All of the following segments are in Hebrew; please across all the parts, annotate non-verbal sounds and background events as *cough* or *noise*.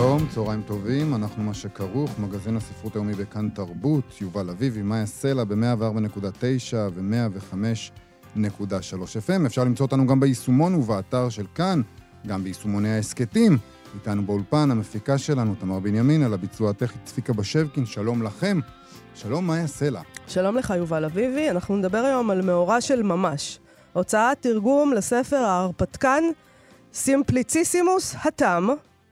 שלום, צהריים טובים, אנחנו מה שכרוך, מגזין הספרות היומי בכאן תרבות, יובל אביבי, מאיה סלע ב-104.9 ו-105.3 FM. אפשר למצוא אותנו גם ביישומון ובאתר של כאן, גם ביישומוני ההסכתים. איתנו באולפן, המפיקה שלנו, תמר בנימין, על הביצוע הטכני צביקה בשבקין, שלום לכם. שלום, מאיה סלע. שלום לך, יובל אביבי. אנחנו נדבר היום על מאורע של ממש. הוצאת תרגום לספר ההרפתקן סימפליציסימוס התם,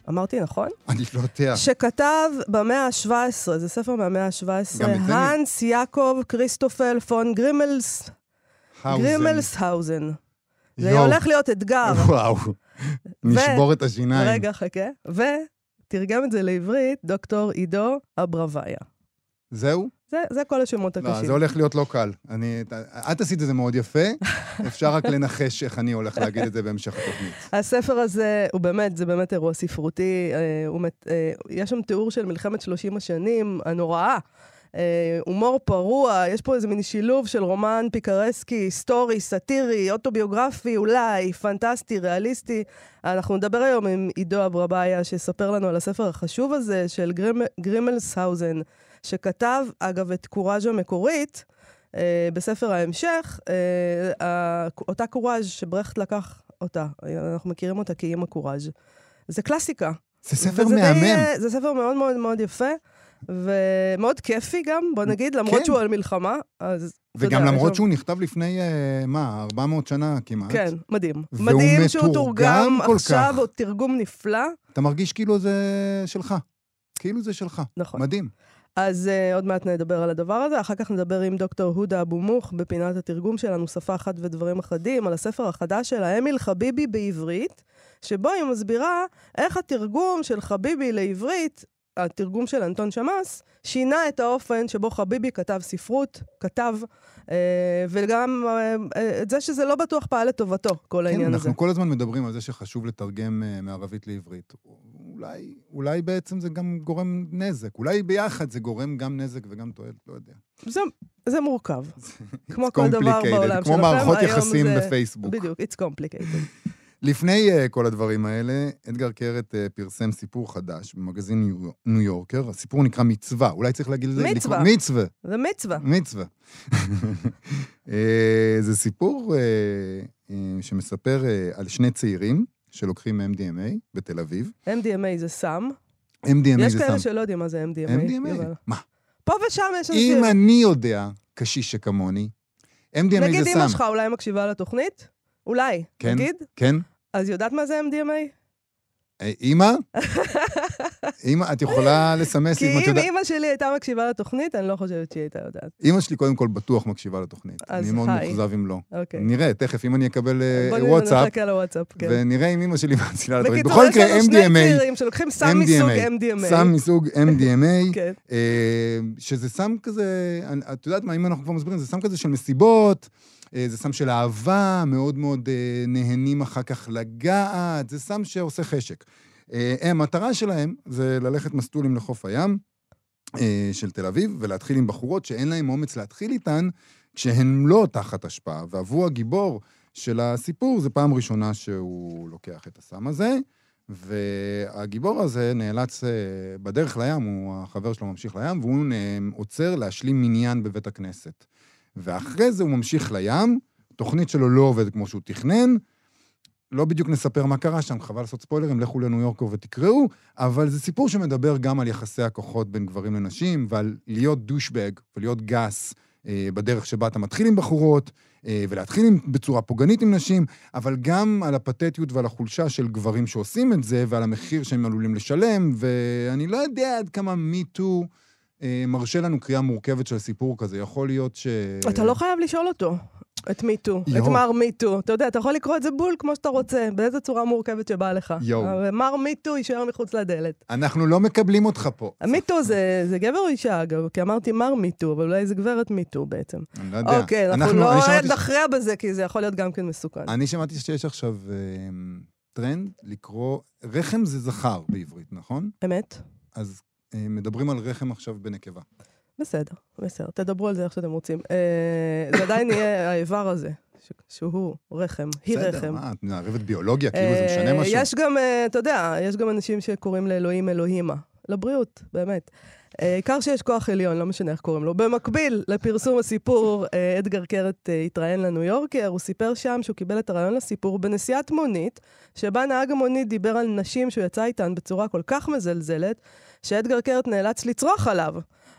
אמרתי נכון? אני לא יודע. שכתב במאה ה-17, זה ספר מהמאה ה-17, גם את זה האנס יעקב כריסטופל פון גרימלס, האוזן. גרימלסהאוזן. זה. הולך להיות אתגר. וואו. נשבור את השיניים. רגע, חכה. ותרגם את זה לעברית דוקטור עידו אברביה. זהו? זה, זה כל השמות לא, הקשים. זה הולך להיות לא קל. אני, את עשית את זה מאוד יפה, אפשר רק לנחש איך אני הולך להגיד את זה בהמשך התוכנית. הספר הזה הוא באמת, זה באמת אירוע ספרותי. אה, הוא, אה, יש שם תיאור של מלחמת 30 השנים הנוראה. אה, הומור פרוע, יש פה איזה מין שילוב של רומן פיקרסקי, היסטורי, סאטירי, אוטוביוגרפי, אולי, פנטסטי, ריאליסטי. אנחנו נדבר היום עם עידו אברבאיה, שיספר לנו על הספר החשוב הזה של גרימ, גרימלסהאוזן, שכתב, אגב, את קוראז' המקורית. אה, בספר ההמשך, אה, אותה קוראז' שברכט לקח אותה, אנחנו מכירים אותה כאימא קוראז'. זה קלאסיקה. זה ספר וזה די, מהמם. אה, זה ספר מאוד מאוד מאוד יפה, ומאוד כיפי גם, בוא נגיד, למרות כן. שהוא על מלחמה, אז... וגם יודע, למרות יש שהוא נכתב לפני, אה, מה, 400 שנה כמעט. כן, מדהים. מדהים שהוא מתורגם תורגם כל עכשיו. עוד תרגום נפלא. אתה מרגיש כאילו זה שלך. כאילו זה שלך. נכון. מדהים. אז uh, עוד מעט נדבר על הדבר הזה, אחר כך נדבר עם דוקטור הודה אבו מוך בפינת התרגום שלנו, שפה אחת ודברים אחדים, על הספר החדש שלה, אמיל חביבי בעברית, שבו היא מסבירה איך התרגום של חביבי לעברית, התרגום של אנטון שמאס, שינה את האופן שבו חביבי כתב ספרות, כתב, אה, וגם אה, אה, את זה שזה לא בטוח פעל לטובתו, כל כן, העניין הזה. אנחנו כל הזמן מדברים על זה שחשוב לתרגם אה, מערבית לעברית. אולי, אולי בעצם זה גם גורם נזק. אולי ביחד זה גורם גם נזק וגם תועלת, לא יודע. זה, זה מורכב. *laughs* כמו כל דבר בעולם כמו שלכם, מערכות היום יחסים זה- בפייסבוק. בדיוק, it's complicated. *laughs* לפני uh, כל הדברים האלה, אדגר קרת uh, פרסם סיפור חדש במגזין ניו- ניו יורקר. הסיפור נקרא מצווה. אולי צריך להגיד לזה... מצווה. לקרוא- מצווה. זה מצווה. מצווה. *laughs* אה, זה סיפור אה, אה, שמספר אה, על שני צעירים שלוקחים MDMA בתל אביב. MDMA זה סם. MDMA יש זה כאלה סם. שלא יודעים מה זה MDMA. MDMA? יובל. מה? פה ושם יש אם אנשים. אני יודע, קשיש שכמוני, MDMA נגיד זה אמא סם. שלך אולי מקשיבה לתוכנית? אולי. כן. נגיד? כן? אז יודעת מה זה MDMA? אה, אימא? *laughs* אימא, את יכולה לסמס כי לי אם את אם יודעת. אימא שלי הייתה מקשיבה לתוכנית, אני לא חושבת שהיא הייתה יודעת. אימא שלי קודם כל בטוח מקשיבה לתוכנית. אז אני מאוד. מאוכזב אם לא. אוקיי. נראה, תכף, אם אני אקבל אה, בוא וואטסאפ, נחכה לוואטסאפ, כן. ונראה אם אימא שלי *laughs* מאצילה לתוכנית. בקיצור, בכל יש מקרה, לנו שני MDMA, צעירים שלוקחים סם מסוג MDMA. סם מסוג MDMA, *laughs* כן. אה, שזה סם כזה, את יודעת מה, אם אנחנו כבר מסבירים, זה סם כזה של מסיבות, זה סם של אהבה, מאוד מאוד אה, נהנים אחר כך לגעת, זה סם שעושה חשק. אה, המטרה שלהם זה ללכת מסטולים לחוף הים אה, של תל אביב, ולהתחיל עם בחורות שאין להם אומץ להתחיל איתן, כשהן לא תחת השפעה. ועבור הגיבור של הסיפור, זו פעם ראשונה שהוא לוקח את הסם הזה. והגיבור הזה נאלץ, אה, בדרך לים, הוא, החבר שלו ממשיך לים, והוא עוצר להשלים מניין בבית הכנסת. ואחרי זה הוא ממשיך לים, תוכנית שלו לא עובדת כמו שהוא תכנן, לא בדיוק נספר מה קרה שם, חבל לעשות ספוילרים, לכו לניו יורקר ותקראו, אבל זה סיפור שמדבר גם על יחסי הכוחות בין גברים לנשים, ועל להיות דושבג ולהיות גס אה, בדרך שבה אתה מתחיל עם בחורות, אה, ולהתחיל עם, בצורה פוגענית עם נשים, אבל גם על הפתטיות ועל החולשה של גברים שעושים את זה, ועל המחיר שהם עלולים לשלם, ואני לא יודע עד כמה מיטו אה, מרשה לנו קריאה מורכבת של סיפור כזה. יכול להיות ש... אתה לא חייב לשאול אותו. את MeToo, את. מר MeToo. אתה יודע, אתה יכול לקרוא את זה בול כמו שאתה רוצה, באיזה צורה מורכבת שבא לך. יואו. מר MeToo יישאר מחוץ לדלת. אנחנו לא מקבלים אותך פה. MeToo זה, זה גבר או אישה, אגב? כי אמרתי מר MeToo, אבל אולי זה גברת MeToo בעצם. אני לא יודע. אוקיי, אנחנו אני לא שמעתי נכריע בזה, כי זה יכול להיות גם כן מסוכן. אני שמעתי שיש עכשיו אה, טרנד לקרוא, רחם זה זכר בעברית, נכון? אמת? אז אה, מדברים על רחם עכשיו בנקבה. בסדר, בסדר. תדברו על זה איך שאתם רוצים. אה, זה עדיין יהיה האיבר הזה, ש- שהוא רחם, היא בסדר, רחם. מה, את מערבת ביולוגיה, כאילו זה משנה אה, משהו. יש גם, אה, אתה יודע, יש גם אנשים שקוראים לאלוהים אלוהימה. לבריאות, באמת. אה, העיקר שיש כוח עליון, לא משנה איך קוראים לו. במקביל לפרסום הסיפור, אה, אדגר קרת אה, התראיין לניו יורקר, הוא סיפר שם שהוא קיבל את הרעיון לסיפור בנסיעת מונית, שבה נהג המונית דיבר על נשים שהוא יצא איתן בצורה כל כך מזלזלת, שאדגר קרת נאלץ לצרוח עליו.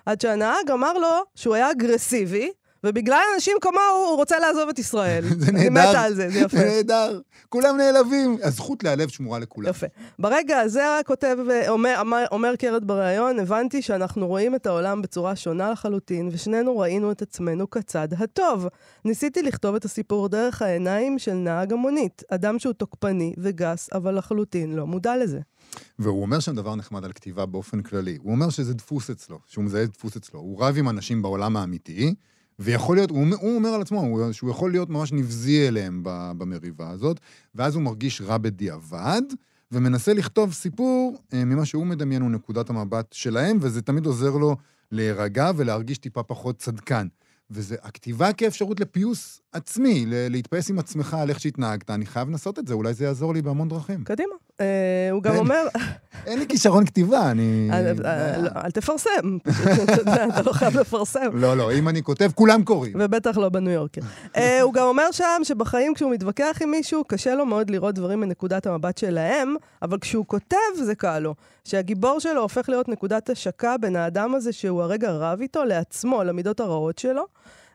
עד שהנהג אמר לו שהוא היה אגרסיבי, ובגלל אנשים כמוהו הוא רוצה לעזוב את ישראל. *laughs* זה אני נהדר. מתה על זה, זה יפה. זה נהדר. כולם נעלבים. הזכות להיעלב שמורה לכולם. יפה. ברגע הזה כותב, אומר, אומר, אומר קרת בריאיון, הבנתי שאנחנו רואים את העולם בצורה שונה לחלוטין, ושנינו ראינו את עצמנו כצד הטוב. ניסיתי לכתוב את הסיפור דרך העיניים של נהג המונית, אדם שהוא תוקפני וגס, אבל לחלוטין לא מודע לזה. והוא אומר שם דבר נחמד על כתיבה באופן כללי. הוא אומר שזה דפוס אצלו, שהוא מזהה דפוס אצלו. הוא רב עם אנשים בעולם האמיתי, ויכול להיות, הוא, הוא אומר על עצמו, הוא, שהוא יכול להיות ממש נבזי אליהם במריבה הזאת, ואז הוא מרגיש רע בדיעבד, ומנסה לכתוב סיפור אה, ממה שהוא מדמיין הוא נקודת המבט שלהם, וזה תמיד עוזר לו להירגע ולהרגיש טיפה פחות צדקן. וזה הכתיבה כאפשרות לפיוס עצמי, להתפייס עם עצמך על איך שהתנהגת, אני חייב לנסות את זה, אולי זה יעזור לי בהמון דרכים. קדימה. אה, הוא גם. אומר, אין לי כישרון כתיבה, אני... אה, אה, לא, אל תפרסם, *laughs* אתה לא חייב לפרסם. לא, לא, אם אני כותב, כולם קוראים. ובטח לא בניו יורקר. הוא גם אומר שם שבחיים כשהוא מתווכח עם מישהו, קשה לו מאוד לראות דברים מנקודת המבט שלהם, אבל כשהוא כותב זה קל לו. שהגיבור שלו הופך להיות נקודת השקה בין האדם הזה שהוא הרגע רב איתו, לעצמו, למידות הרעות שלו.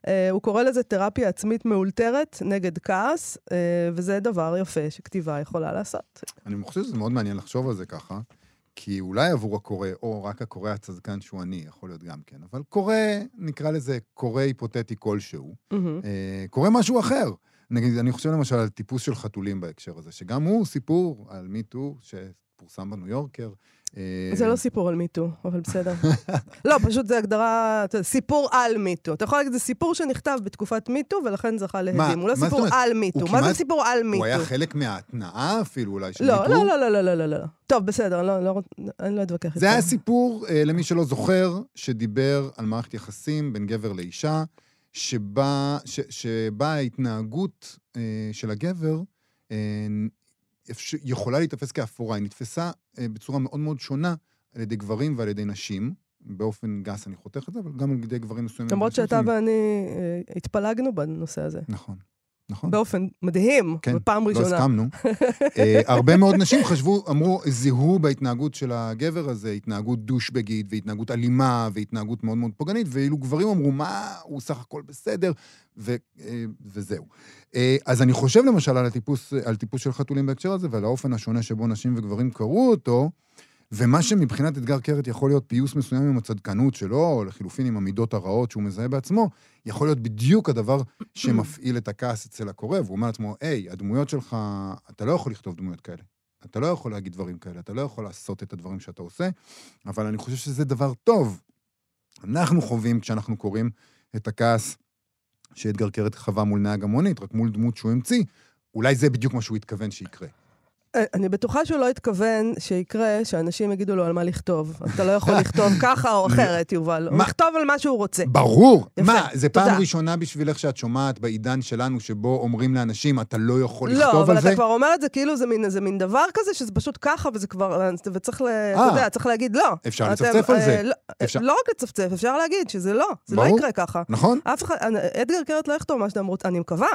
אה, הוא קורא לזה תרפיה עצמית מאולתרת נגד כעס, אה, וזה דבר יפה שכתיבה יכולה לעשות. אני חושב שזה מאוד מעניין לחשוב על זה ככה, כי אולי עבור הקורא, או רק הקורא הצדקן שהוא אני, יכול להיות גם כן, אבל קורא, נקרא לזה קורא היפותטי כלשהו, מהמם. אה, קורא משהו אחר. נגיד, אני חושב למשל על טיפוס של חתולים בהקשר הזה, שגם הוא סיפור על מיטו שפורסם בניו יורקר. אה, זה לא סיפור על MeToo, אבל בסדר. *laughs* לא, פשוט זה הגדרה, סיפור על MeToo. אתה יכול להגיד, זה סיפור שנכתב בתקופת MeToo, ולכן זכה להדים. הוא לא סיפור? על MeToo. מה זה סיפור על MeToo? הוא היה חלק מההתנעה אפילו אולי של לא, MeToo. לא, לא, לא, לא, לא, לא, לא. טוב, בסדר, לא, אני לא אתווכח איתך. זה היה סיפור, אה, למי שלא זוכר, שדיבר על מערכת יחסים בין גבר לאישה, שבה, ההתנהגות אה, של הגבר יכולה להיתפס כאפורה. היא נתפסה אה, בצורה מאוד מאוד שונה על ידי גברים ועל ידי נשים. באופן גס אני חותך את זה, אבל גם על ידי גברים מסוימים. למרות שאתה. ואני אה, התפלגנו בנושא הזה. נכון, נכון. באופן מדהים, כן, בפעם לא ראשונה. הסכמנו. *laughs* אה, הרבה מאוד נשים חשבו, אמרו, זיהו בהתנהגות של הגבר הזה, התנהגות דושבגית, והתנהגות אלימה, והתנהגות מאוד מאוד פוגענית, ואילו גברים אמרו, מה, הוא סך הכל בסדר, ו, אה, וזהו. אה, אז אני חושב למשל על הטיפוס, על טיפוס של חתולים בהקשר הזה, ועל האופן השונה שבו נשים וגברים קראו אותו, ומה שמבחינת אתגר קרת יכול להיות פיוס מסוים עם הצדקנות שלו, או לחילופין עם המידות הרעות שהוא מזהה בעצמו, יכול להיות בדיוק הדבר שמפעיל את הכעס אצל הקורא, והוא אומר לעצמו, היי, הדמויות שלך, אתה לא יכול לכתוב דמויות כאלה. אתה לא יכול להגיד דברים כאלה, אתה לא יכול לעשות את הדברים שאתה עושה, אבל אני חושב שזה דבר טוב. אנחנו חווים, כשאנחנו קוראים את הכעס שאתגר קרת חווה מול נהג המונית, רק מול דמות שהוא המציא, אולי זה בדיוק מה שהוא התכוון שיקרה. אה, אני בטוחה שהוא לא התכוון שיקרה שאנשים יגידו לו על מה לכתוב. אתה לא יכול לכתוב *laughs* ככה או אחרת, יובל. הוא? יכתוב על מה שהוא רוצה. ברור! מה, זה פעם. ראשונה בשבילך שאת שומעת בעידן שלנו שבו אומרים לאנשים, אתה לא יכול לא, לכתוב אבל על זה? אתה כבר אומר את זה כאילו זה מין, זה מין דבר כזה, שזה פשוט ככה, וזה כבר, וצריך ל... אתה יודע, צריך להגיד לא. אפשר לצפצף על זה. אה, לא, אפשר- לא רק לצפצף, אפשר להגיד שזה לא, זה לא. יקרה ככה. נכון? אף אחד, אדגר קרת לא יכתוב מה שאתם רוצים, אני מקווה.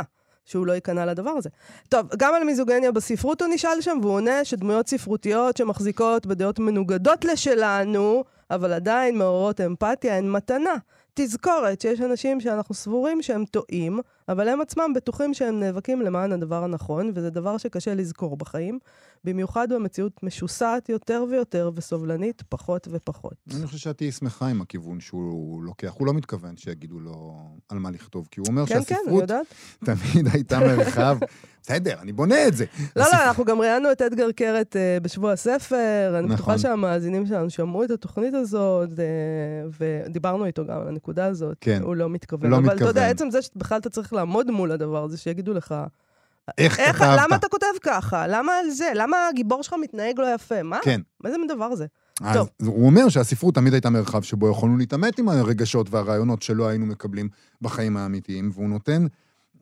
שהוא לא ייכנע לדבר הזה. טוב, גם על מיזוגניה בספרות הוא נשאל שם, והוא עונה שדמויות ספרותיות שמחזיקות בדעות מנוגדות לשלנו, אבל עדיין מעוררות אמפתיה, הן מתנה. תזכורת שיש אנשים שאנחנו סבורים שהם טועים, אבל הם עצמם בטוחים שהם נאבקים למען הדבר הנכון, וזה דבר שקשה לזכור בחיים, במיוחד במציאות משוסעת יותר ויותר וסובלנית פחות ופחות. אני חושב שאת תהיי שמחה עם הכיוון שהוא לוקח. הוא לא מתכוון שיגידו לו על מה לכתוב, כי הוא אומר כן, כן, שהספרות יודעת. תמיד הייתה מרחב... *laughs* בסדר, אני בונה את זה. לא, לא, אנחנו גם ראיינו את אדגר קרת אה, בשבוע הספר, אני נכון. בטוחה שהמאזינים שלנו שמעו את התוכנית הזאת, אה, ודיברנו איתו גם על הנקודה הזאת. כן. הוא לא מתכוון. לא אבל אתה יודע, מתכוון. עצם זה שבכלל אתה צריך לעמוד מול הדבר הזה, שיגידו לך, איך איך, כתבת? למה אתה כותב ככה? למה על זה? למה הגיבור שלך מתנהג לא יפה? מה? כן. מה זה דבר זה? אז טוב. הוא אומר שהספרות תמיד הייתה מרחב שבו יכולנו להתעמת עם הרגשות והרעיונות שלא היינו מקבלים בחיים האמיתיים, והוא נותן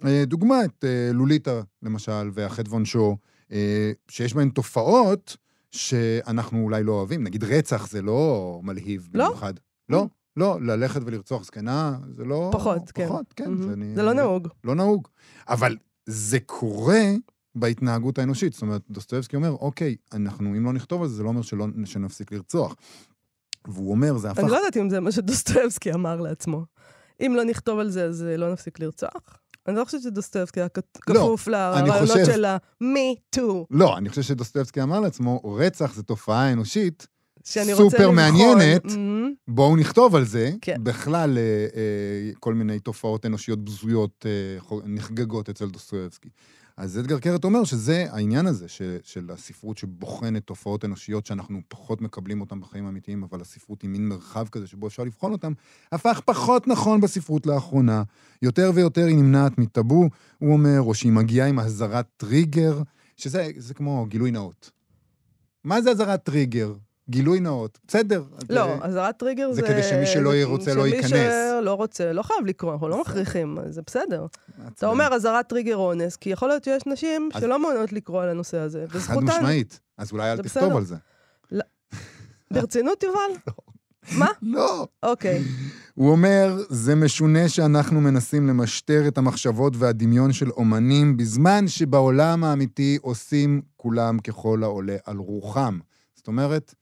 אה, דוגמה את אה, לוליטה, למשל, והחטא ועונשו, אה, שיש בהן תופעות שאנחנו אולי לא אוהבים. נגיד רצח זה לא מלהיב לא? במיוחד. לא, לא, ללכת ולרצוח זקנה, זה לא... פחות, כן. פחות, כן. מהמם. זה, אני- זה לא נהוג. לא נהוג. אבל זה קורה בהתנהגות האנושית. זאת אומרת, דוסטויבסקי אומר, אוקיי, אנחנו, אם לא נכתוב על זה, זה לא אומר שלא, שנפסיק לרצוח. והוא אומר, זה הפך... אני לא יודעת אם זה מה שדוסטויבסקי אמר לעצמו. אם לא נכתוב על זה, אז אה, לא נפסיק לרצוח. אני לא חושבת שדוסטויבסקי היה לא, כפוף לרעיונות חושב- של ה-me too, לא, אני חושב שדוסטויבסקי אמר לעצמו, רצח זה תופעה אנושית, שאני רוצה סופר לבחון. מעניינת. מהמם. בואו נכתוב על זה. כן. בכלל, אה, אה, כל מיני תופעות אנושיות בזויות אה, נחגגות אצל דוסטויבסקי. אז אדגר קרת אומר שזה העניין הזה ש, של הספרות שבוחנת תופעות אנושיות שאנחנו פחות מקבלים אותן בחיים האמיתיים, אבל הספרות היא מין מרחב כזה שבו אפשר לבחון אותן, הפך פחות נכון בספרות לאחרונה. יותר ויותר היא נמנעת מטאבו, הוא אומר, או שהיא מגיעה עם אזהרת טריגר, שזה זה כמו גילוי נאות. מה זה אזהרת טריגר? גילוי נאות. בסדר. לא, זה- אזהרת טריגר זה זה... כדי שמי שלא רוצה לא ייכנס. שמי שלא רוצה, לא חייב לקרוא, אנחנו לא מכריחים, זה בסדר. אתה אומר אזהרת טריגר אונס, כי יכול להיות שיש נשים אז- שלא מעוניינות לקרוא על הנושא הזה, חד וזכותן. משמעית. אז אולי אל תכתוב. על זה. ברצינות, יובל? *laughs* מה? לא. אוקיי. הוא אומר, זה משונה שאנחנו מנסים למשטר את המחשבות והדמיון של אומנים, בזמן שבעולם האמיתי עושים כולם ככל העולה על רוחם. זאת אומרת,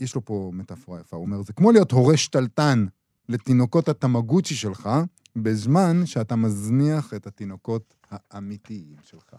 יש לו פה מטאפורה יפה, הוא אומר, זה כמו להיות הורה שתלטן לתינוקות התמגוצ'י שלך, בזמן שאתה מזניח את התינוקות האמיתיים שלך.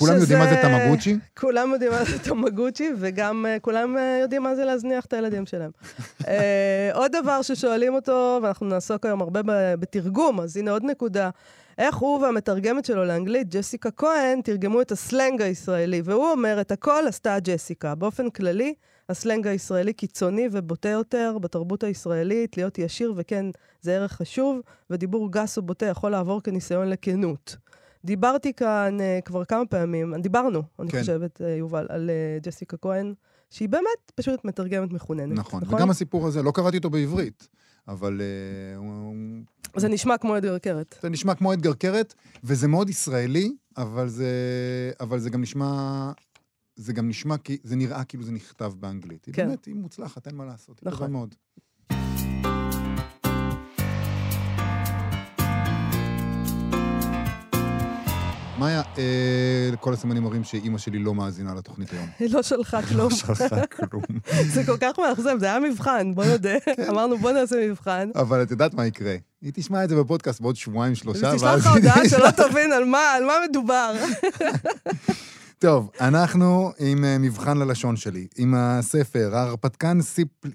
כולם שזה- יודעים מה זה תמגוצ'י? כולם יודעים מה זה תמגוצ'י, וגם אה, כולם אה, יודעים מה זה להזניח את הילדים שלהם. *laughs* אה, עוד דבר ששואלים אותו, ואנחנו נעסוק היום הרבה בתרגום, אז הנה עוד נקודה. איך הוא והמתרגמת שלו לאנגלית, ג'סיקה כהן, תרגמו את הסלנג הישראלי, והוא אומר, את הכל עשתה ג'סיקה. באופן כללי, הסלנג הישראלי קיצוני ובוטה יותר בתרבות הישראלית, להיות ישיר וכן, זה ערך חשוב, ודיבור גס ובוטה יכול לעבור כניסיון לכנות. דיברתי כאן uh, כבר כמה פעמים, דיברנו, אני כן. חושבת, uh, יובל, על uh, ג'סיקה כהן, שהיא באמת פשוט מתרגמת מחוננת. נכון, וגם הסיפור הזה, לא קראתי אותו בעברית, אבל אה, הוא- זה נשמע כמו אדגר קרת. זה נשמע כמו אדגר קרת, וזה מאוד ישראלי, אבל זה, אבל זה גם נשמע... זה גם נשמע, זה נראה כאילו זה נכתב באנגלית. היא כן. באמת, היא מוצלחת, אין מה לעשות. היא נכון. טובה מאוד. מאיה, אה, כל הסימנים מראים שאימא שלי לא מאזינה לתוכנית היום. היא לא שלחה כלום. לא שלחה כלום. *laughs* זה כל כך מאכזב, זה היה מבחן, בוא נודה. *laughs* כן. אמרנו, בוא נעשה מבחן. אבל את יודעת מה יקרה. היא תשמע את זה בפודקאסט בעוד שבועיים, שלושה, אז תשלח לך הודעה שלא תבין על מה, מדובר. *laughs* טוב, אנחנו עם אה, מבחן ללשון שלי, עם הספר, ההרפתקן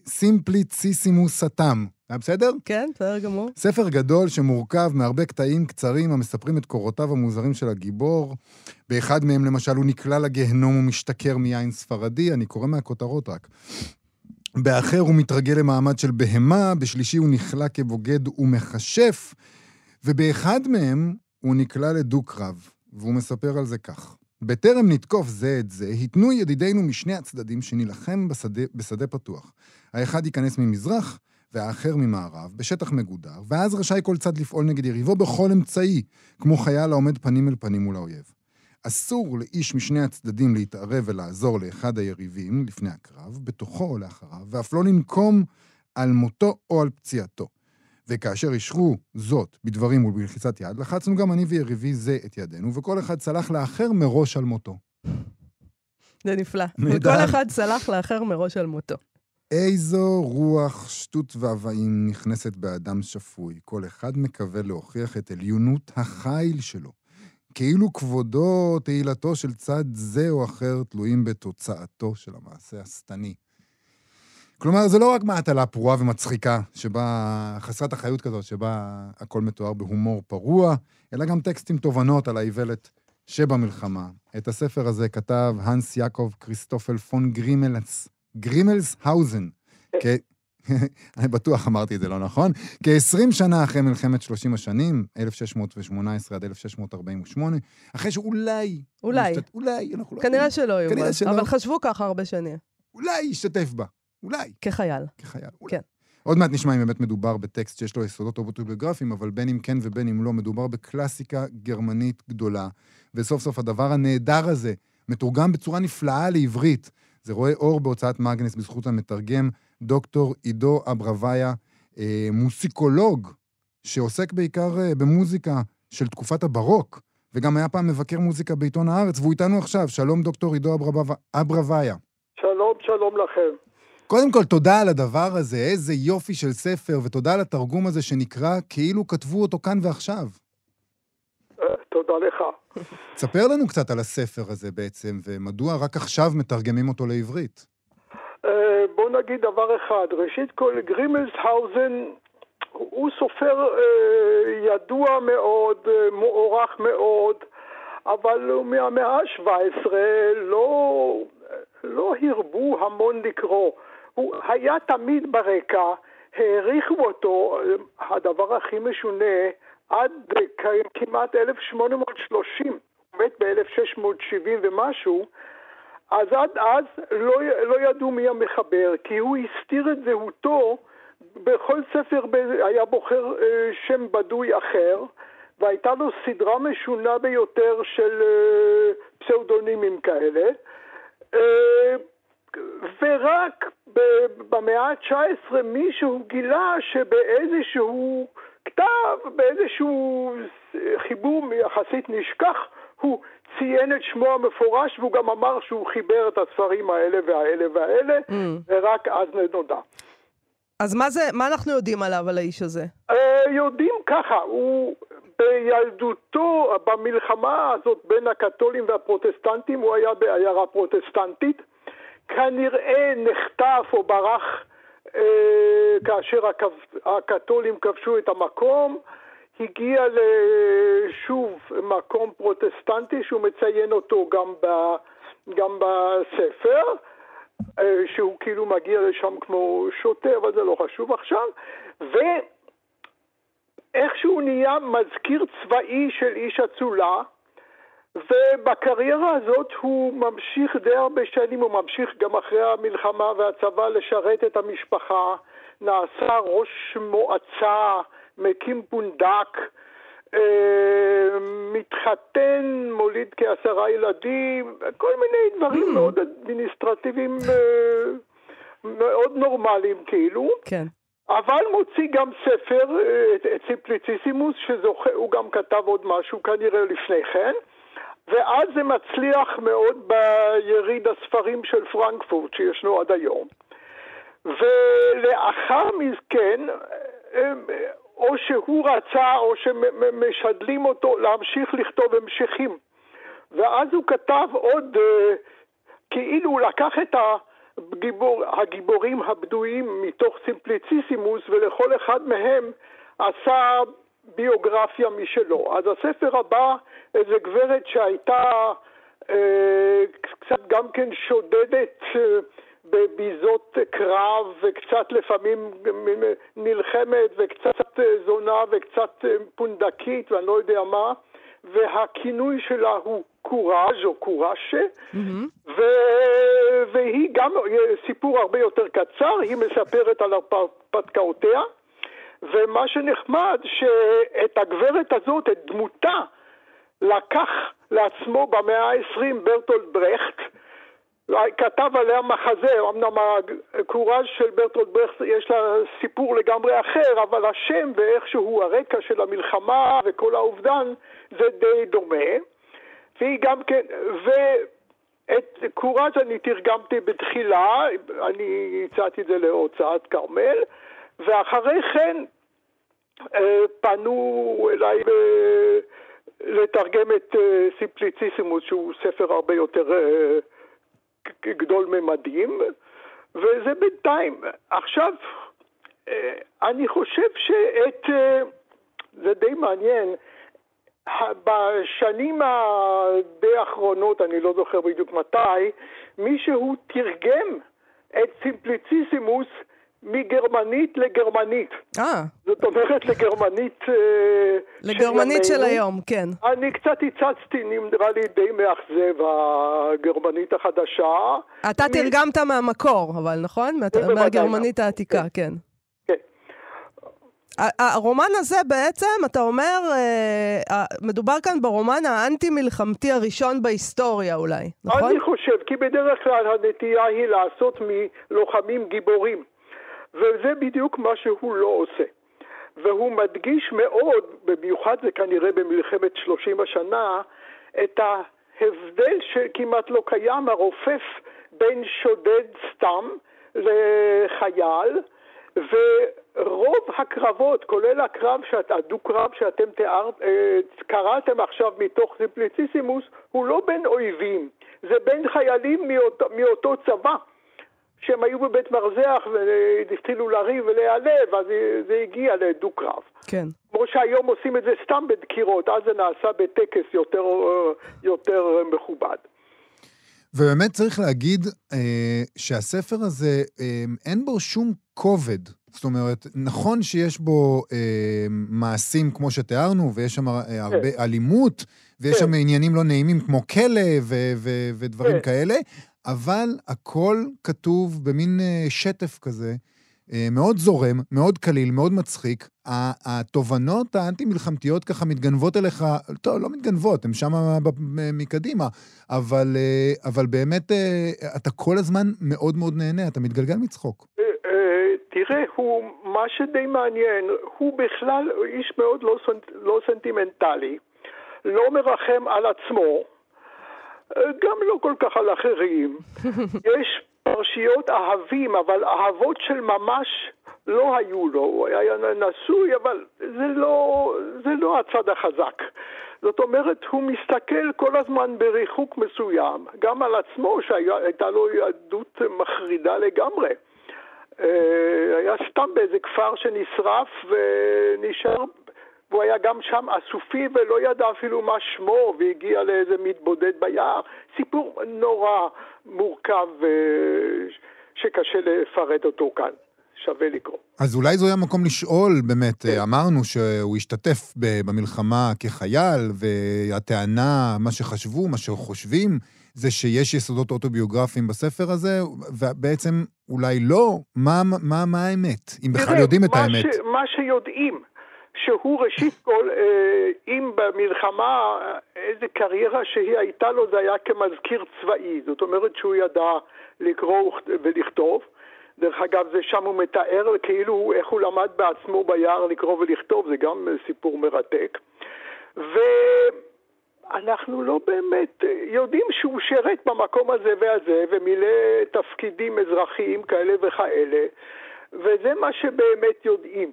סימפליציסימוס סתם. היה בסדר? כן, בסדר גמור. ספר גדול שמורכב מהרבה קטעים קצרים המספרים את קורותיו המוזרים של הגיבור. באחד מהם, למשל, הוא נקלע לגיהנום ומשתכר מיין ספרדי, אני קורא מהכותרות רק. באחר הוא מתרגל למעמד של בהמה, בשלישי הוא נכלא כבוגד ומכשף, ובאחד מהם הוא נקלע לדו-קרב, והוא מספר על זה כך: בטרם נתקוף זה את זה, התנו ידידינו משני הצדדים שנילחם בשדה, בשדה פתוח. האחד ייכנס ממזרח, והאחר ממערב, בשטח מגודר, ואז רשאי כל צד לפעול נגד יריבו בכל אמצעי, כמו חייל העומד פנים אל פנים מול האויב. אסור לאיש משני הצדדים להתערב ולעזור לאחד היריבים לפני הקרב, בתוכו או לאחריו, ואף לא לנקום על מותו או על פציעתו. וכאשר אישרו זאת בדברים ובלחיצת יד, לחצנו גם אני ויריבי זה את ידינו, וכל אחד צלח לאחר מראש על מותו. זה נפלא. נהדר. וכל אחד סלח לאחר מראש על מותו. איזו רוח שטות והבאים נכנסת באדם שפוי. כל אחד מקווה להוכיח את עליונות החיל שלו. כאילו כבודו, תהילתו של צד זה או אחר תלויים בתוצאתו של המעשה השטני. כלומר, זה לא רק מעטלה פרועה ומצחיקה, שבה, חסרת אחריות כזאת, שבה הכל מתואר בהומור פרוע, אלא גם טקסטים תובנות על האיוולת שבמלחמה. את הספר הזה כתב הנס יעקב כריסטופל פון גרימלס, גרימלסהאוזן. כ... *laughs* אני בטוח אמרתי את זה לא נכון. כ-20 שנה אחרי מלחמת 30 השנים, 1618 עד 1648, אחרי שאולי... אולי. משתת... אולי, אנחנו לא... כנראה שלא, יובל. כנראה שלא. אבל חשבו ככה הרבה שנים. אולי ישתתף בה. אולי. כחייל. כחייל. אולי. כן. עוד מעט נשמע אם באמת מדובר בטקסט שיש לו יסודות אוטוביוגרפיים, אבל בין אם כן ובין אם לא, מדובר בקלאסיקה גרמנית גדולה. וסוף סוף הדבר הנהדר הזה מתורגם בצורה נפלאה לעברית. זה רואה אור בהוצאת מאגנס בזכות המתרגם דוקטור עידו אברוויה, אה, מוסיקולוג, שעוסק בעיקר אה, במוזיקה של תקופת הברוק, וגם היה פעם מבקר מוזיקה בעיתון הארץ, והוא איתנו עכשיו. שלום, דוקטור עידו אברוויה- אברוויה. שלום, שלום לכם. קודם כל, תודה על הדבר הזה, איזה יופי של ספר, ותודה על התרגום הזה שנקרא כאילו כתבו אותו כאן ועכשיו. תודה לך. תספר לנו קצת על הספר הזה בעצם, ומדוע רק עכשיו מתרגמים אותו לעברית. אה, בוא נגיד דבר אחד. ראשית כל, גרימלסהאוזן הוא סופר אה, ידוע מאוד, אה, מוערך מאוד, אבל מהמאה ה-17 לא, לא הרבו המון לקרוא. הוא היה תמיד ברקע, העריכו אותו, הדבר הכי משונה, עד כמעט 1830, הוא מת ב-1670 ומשהו, אז עד אז לא, לא ידעו מי המחבר, כי הוא הסתיר את זהותו, בכל ספר היה בוחר אה, שם בדוי אחר, והייתה לו סדרה משונה ביותר של אה, פסאודונימים כאלה. אה, ורק במאה ה-19 מישהו גילה שבאיזשהו כתב, באיזשהו חיבור יחסית נשכח, הוא ציין את שמו המפורש והוא גם אמר שהוא חיבר את הספרים האלה והאלה והאלה, Mm. ורק אז נודע. אז מה זה, מה אנחנו יודעים עליו, על האיש הזה? אה, יודעים ככה, הוא בילדותו, במלחמה הזאת בין הקתולים והפרוטסטנטים, הוא היה בעיירה פרוטסטנטית. כנראה נחטף או ברח כאשר הכב- הקתולים כבשו את המקום. הגיע לשוב מקום פרוטסטנטי שהוא מציין אותו גם, ב, גם בספר, אה, שהוא כאילו מגיע לשם כמו שוטר, אבל זה לא חשוב עכשיו, ואיכשהו נהיה מזכיר צבאי של איש אצולה, ובקריירה הזאת הוא ממשיך די הרבה שנים, הוא ממשיך גם אחרי המלחמה והצבא לשרת את המשפחה, נעשה ראש מועצה, מקים פונדק, אה, מתחתן, מוליד כעשרה ילדים, כל מיני דברים מאוד אדמיניסטרטיביים, אה, מאוד נורמליים כאילו. כן. אבל מוציא גם ספר, אה, את- סימפליציסימוס, שהוא גם כתב עוד משהו כנראה לפני כן, ואז זה מצליח מאוד ביריד הספרים של פרנקפורט שישנו עד היום. ולאחר מכן, או שהוא רצה או שמשדלים אותו להמשיך לכתוב המשכים. ואז הוא כתב עוד, אה, כאילו הוא לקח את הגיבור, הגיבורים הבדויים מתוך סימפליציסימוס ולכל אחד מהם עשה ביוגרפיה משלו. אז הספר הבא, איזה גברת שהייתה אה, קצת גם כן שודדת אה, בביזות קרב וקצת לפעמים נלחמת וקצת אה, זונה וקצת אה, פונדקית ואני לא יודע מה. והכינוי שלה הוא קוראז' או קוראשה. ו... והיא גם סיפור הרבה יותר קצר, היא מספרת על הרפתקאותיה. ומה שנחמד שאת הגברת הזאת, את דמותה, לקח לעצמו במאה ה-20 ברטולד ברכט כתב עליה מחזה, אמנם הקוראז' של ברטולד ברכט יש לה סיפור לגמרי אחר, אבל השם ואיכשהו הרקע של המלחמה וכל האובדן זה די דומה. והיא גם כן, את קוראז' אני תרגמתי בתחילה, אני הצעתי את זה להוצאת כרמל, ואחרי כן אה, פנו אליי לתרגם את אה, סימפליציסימוס, שהוא ספר הרבה יותר אה, גדול ממדים, וזה בינתיים. עכשיו, אה, אני חושב שאת... זה די מעניין. בשנים הדי האחרונות, אני לא זוכר בדיוק מתי, מישהו תרגם את סימפליציסימוס מגרמנית לגרמנית. אה, זאת אומרת לגרמנית אה, לגרמנית של ימינו. היום, כן. אני קצת הצצתי, נראה לי די מאכזב, הגרמנית החדשה. אתה מ- תרגמת מהמקור, אבל נכון? מה- בוודאי, מהגרמנית כן. העתיקה, כן. כן. הרומן הזה בעצם, אתה אומר, אה, מדובר כאן ברומן האנטי-מלחמתי הראשון בהיסטוריה אולי, נכון? אני חושב, כי בדרך כלל הנטייה היא לעשות מלוחמים גיבורים, וזה בדיוק מה שהוא לא עושה. והוא מדגיש מאוד, במיוחד זה כנראה במלחמת 30 השנה, את ההבדל שכמעט לא קיים, הרופף בין שודד סתם לחייל, ורוב הקרבות, כולל הקרב, שאת, הדו-קרב שאתם תיארת, אה, קראתם עכשיו מתוך סימפליציסימוס, הוא לא בין אויבים, זה בין חיילים מאותו, מאותו צבא. שהם היו בבית מרזח והתחילו לריב ולהיעלב, אז זה הגיע לדו-קרב. כן. כמו שהיום עושים את זה סתם בדקירות, אז זה נעשה בטקס יותר, אה, יותר מכובד. ובאמת צריך להגיד אה, שהספר הזה, אה, אין בו שום כובד. זאת אומרת, נכון שיש בו אה, מעשים כמו שתיארנו, ויש שם אה, הרבה אלימות, ויש כן. שם עניינים לא נעימים כמו כלא ו- ו- ודברים כן. כאלה, אבל הכל כתוב במין אה, שטף כזה, אה, מאוד זורם, מאוד קליל, מאוד מצחיק. התובנות האנטי-מלחמתיות ככה מתגנבות אליך, טוב, לא מתגנבות, הן שם מקדימה, אבל, אה, אבל באמת אתה כל הזמן מאוד מאוד נהנה, אתה מתגלגל מצחוק. אה, אה, תראה, הוא, מה שדי מעניין, הוא בכלל איש מאוד לא, סנט, לא סנטימנטלי, לא מרחם על עצמו, גם לא כל כך על אחרים. *laughs* יש פרשיות אהבים, אבל אהבות של ממש לא היו לו. הוא היה נשוי, אבל זה לא, זה לא הצד החזק. זאת אומרת, הוא מסתכל כל הזמן בריחוק מסוים, גם על עצמו, שהייתה לו יהדות מחרידה לגמרי. אה, היה סתם באיזה כפר שנשרף ונשאר, והוא היה גם שם אסופי ולא ידע אפילו מה שמו, והגיע לאיזה מתבודד ביער. סיפור נורא מורכב אה, שקשה לפרט אותו כאן. שווה לקרוא. אז אולי זה היה מקום לשאול, באמת, כן. אמרנו שהוא השתתף במלחמה כחייל, והטענה, מה שחשבו, מה שחושבים, זה שיש יסודות אוטוביוגרפיים בספר הזה, ובעצם אולי לא. מה, מה, מה האמת? אם בכלל יודעים את האמת. ש, מה שיודעים, שהוא ראשית כל, אה, אם במלחמה, אה, איזה קריירה שהיא הייתה לו, זה היה כמזכיר צבאי. זאת אומרת שהוא ידע לקרוא ולכתוב. דרך אגב, זה שם הוא מתאר כאילו איך הוא למד בעצמו ביער לקרוא ולכתוב, זה גם סיפור מרתק. ואנחנו לא באמת יודעים שהוא שירת במקום הזה והזה, ומילא תפקידים אזרחיים כאלה וכאלה, וזה מה שבאמת יודעים.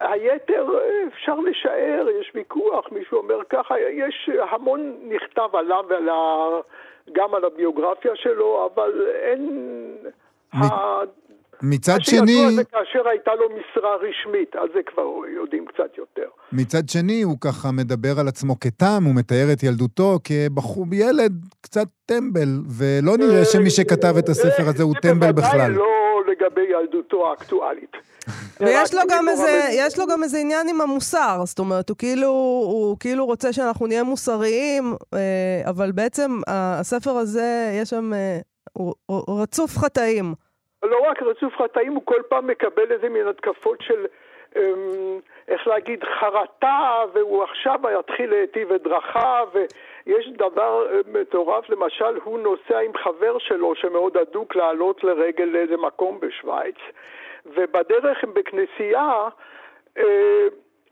היתר אפשר לשער, יש ויכוח, מישהו אומר ככה, יש המון נכתב עליו ועל ה... גם על הביוגרפיה שלו, אבל אין... מ... מצד שני... זה כאשר הייתה לו משרה רשמית, אז זה כבר יודעים קצת יותר. מצד שני, הוא ככה מדבר על עצמו כתם, הוא מתאר את ילדותו כבחור, ילד קצת טמבל, ולא נראה שמי שכתב את הספר הזה הוא טמבל בכלל. זה בוודאי לא לגבי ילדותו האקטואלית. *laughs* ויש לו גם איזה, יש לו גם איזה עניין עם המוסר, זאת אומרת, הוא כאילו, הוא כאילו רוצה שאנחנו נהיה מוסריים, אבל בעצם הספר הזה, יש שם, הוא, הוא רצוף חטאים. לא רק רצוף חטאים, הוא כל פעם מקבל איזה מין התקפות של, איך להגיד, חרטה, והוא עכשיו יתחיל להיטיב את דרכיו, ויש דבר מטורף, למשל, הוא נוסע עם חבר שלו שמאוד אדוק לעלות לרגל לאיזה מקום בשוויץ, ובדרך הם בכנסייה,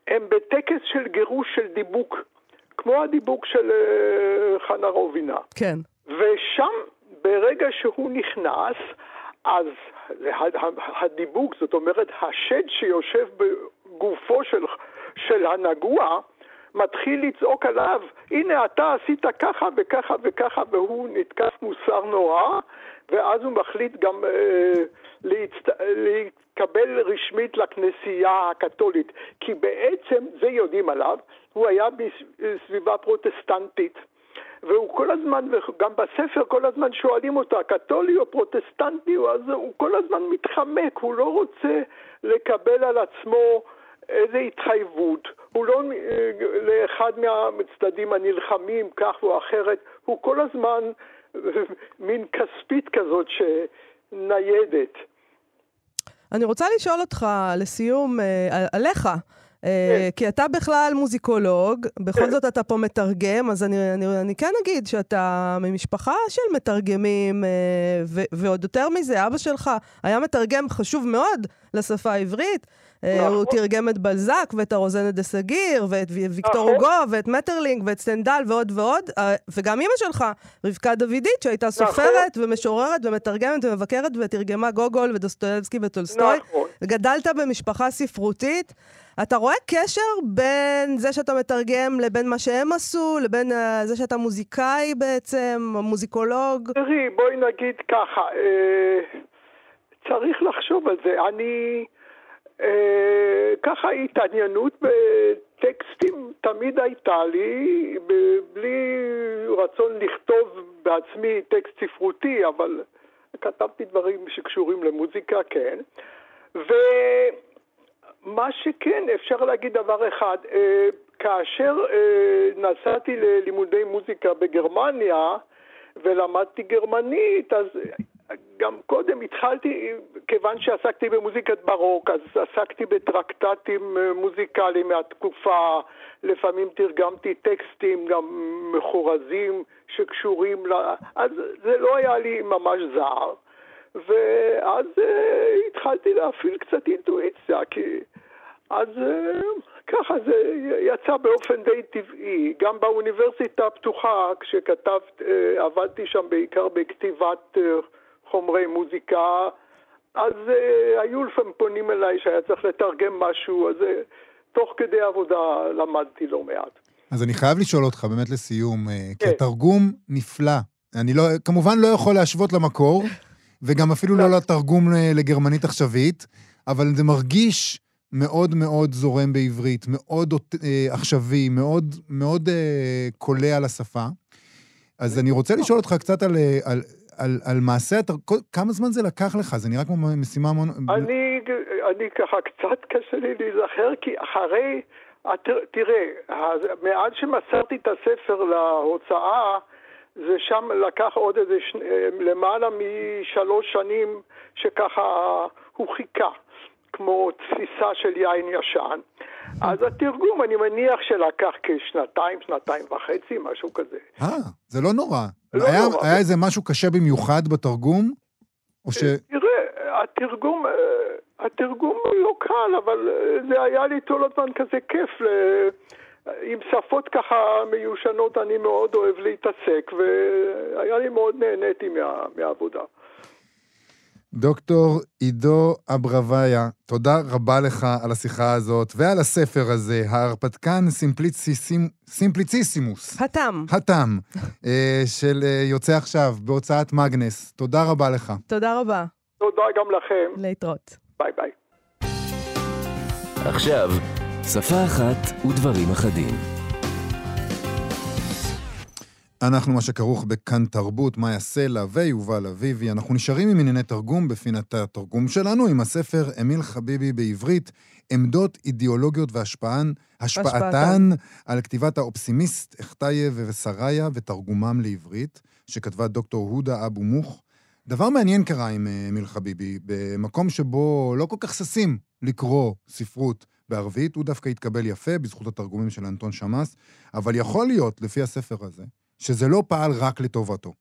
הם בטקס של גירוש של דיבוק, כמו הדיבוק של חנה רובינה. כן. ושם, ברגע שהוא נכנס, אז הדיבוק, זאת אומרת, השד שיושב בגופו של, של הנגוע, מתחיל לצעוק עליו, הנה אתה עשית ככה וככה וככה, והוא נתקף מוסר נורא, ואז הוא מחליט גם אה, להצט... להתקבל רשמית לכנסייה הקתולית, כי בעצם, זה יודעים עליו, הוא היה בסביבה פרוטסטנטית. והוא כל הזמן, וגם בספר כל הזמן שואלים אותו, הקתולי או פרוטסטנטי, אז הוא כל הזמן מתחמק, הוא לא רוצה לקבל על עצמו איזו התחייבות. הוא לא אה, לאחד מהצדדים הנלחמים כך או אחרת, הוא כל הזמן *laughs* מין כספית כזאת שניידת. אני רוצה לשאול אותך לסיום, אה, עליך. אה, כן. כי אתה בכלל מוזיקולוג, בכל כן. זאת אתה פה מתרגם, אז אני, אני, אני כן אגיד שאתה ממשפחה של מתרגמים, ו, ועוד יותר מזה, אבא שלך היה מתרגם חשוב מאוד לשפה העברית. נכון. הוא תרגם את בלזאק ואת הרוזנת דה סגור, ואת ויקטור נכון. הוגו, ואת מטרלינק, ואת סטנדל ועוד ועוד, אה, וגם אימא שלך, רבקה דוידית, שהייתה נכון. סופרת ומשוררת ומתרגמת ומבקרת, ותרגמה גוגול ודוסטויבסקי וטולסטוי. נכון. גדלת במשפחה ספרותית. אתה רואה קשר בין זה שאתה מתרגם לבין מה שהם עשו, לבין אה, זה שאתה מוזיקאי בעצם, מוזיקולוג? תראי, בואי נגיד ככה, אה, צריך לחשוב על זה. אני... אה, ככה התעניינות בטקסטים תמיד הייתה לי, בלי רצון לכתוב בעצמי טקסט ספרותי, אבל כתבתי דברים שקשורים למוזיקה, כן. ומה שכן, אפשר להגיד דבר אחד, אה, כאשר אה, נסעתי ללימודי מוזיקה בגרמניה ולמדתי גרמנית, אז גם קודם התחלתי, כיוון שעסקתי במוזיקת ברוק, אז עסקתי בטרקטטים אה, מוזיקליים מהתקופה, לפעמים תרגמתי טקסטים גם מחורזים שקשורים ל... אז זה לא היה לי ממש זר. ואז uh, התחלתי להפעיל קצת אינטואיציה, כי אז uh, ככה זה יצא באופן די טבעי. גם באוניברסיטה הפתוחה, כשכתבת, uh, עבדתי שם בעיקר בכתיבת... Uh, חומרי מוזיקה, אז uh, היו לפעמים פונים אליי שהיה צריך לתרגם משהו, אז uh, תוך כדי עבודה למדתי לא מעט. אז אני חייב לשאול אותך, באמת לסיום, uh, כן. כתרגום נפלא. אני לא, כמובן לא יכול להשוות למקור, *laughs* וגם אפילו לא לתרגום לגרמנית עכשווית, אבל זה מרגיש מאוד מאוד זורם בעברית, מאוד אה, עכשווי, מאוד, מאוד אה, קולע לשפה. אז אני רוצה לשאול אותך קצת על, על על, על מעשה, כמה זמן זה לקח לך? זה נראה כמו משימה המון... אני, אני ככה, קצת קשה לי להיזכר, כי אחרי, תראה, מאז שמסרתי את הספר להוצאה, זה שם לקח עוד איזה, ש... למעלה משלוש שנים שככה הוא חיכה, כמו תפיסה של יין ישן. אז התרגום, אני מניח שלקח כשנתיים, שנתיים וחצי, משהו כזה. אה, זה לא נורא. לא היה, נורא. היה איזה משהו קשה במיוחד בתרגום? או ש... תראה, התרגום, אה, התרגום לא קל, אבל אה, זה היה לי כל הזמן כזה כיף. ל... עם שפות ככה מיושנות אני מאוד אוהב להתעסק, והיה לי מאוד נהניתי מה... מהעבודה. דוקטור עידו אברוויה, תודה רבה לך על השיחה הזאת ועל הספר הזה, ההרפתקן סימפליציסימ... סימפליציסימוס. התם. התם, אה, של אה, יוצא עכשיו בהוצאת מגנס. תודה רבה לך. תודה רבה. תודה גם לכם. להתראות. ביי ביי. עכשיו, שפה אחת ותברים אחדים. אנחנו מה שכרוך בכאן תרבות, מאיה סלע ויובל אביבי. אנחנו נשארים עם ענייני תרגום בפינת התרגום שלנו, עם הספר אמיל חביבי בעברית, עמדות אידיאולוגיות והשפעתן, השפעתן על כתיבת האופסימיסט, אכתייב וסריה ותרגומם לעברית, שכתבה דוקטור הודה אבו מוך. דבר מעניין קרה עם אה, אמיל חביבי, במקום שבו לא כל כך ששים לקרוא ספרות בערבית, הוא דווקא התקבל יפה בזכות התרגומים של אנטון שמאס, אבל יכול להיות, לפי הספר הזה, שזה לא פעל רק לטובתו,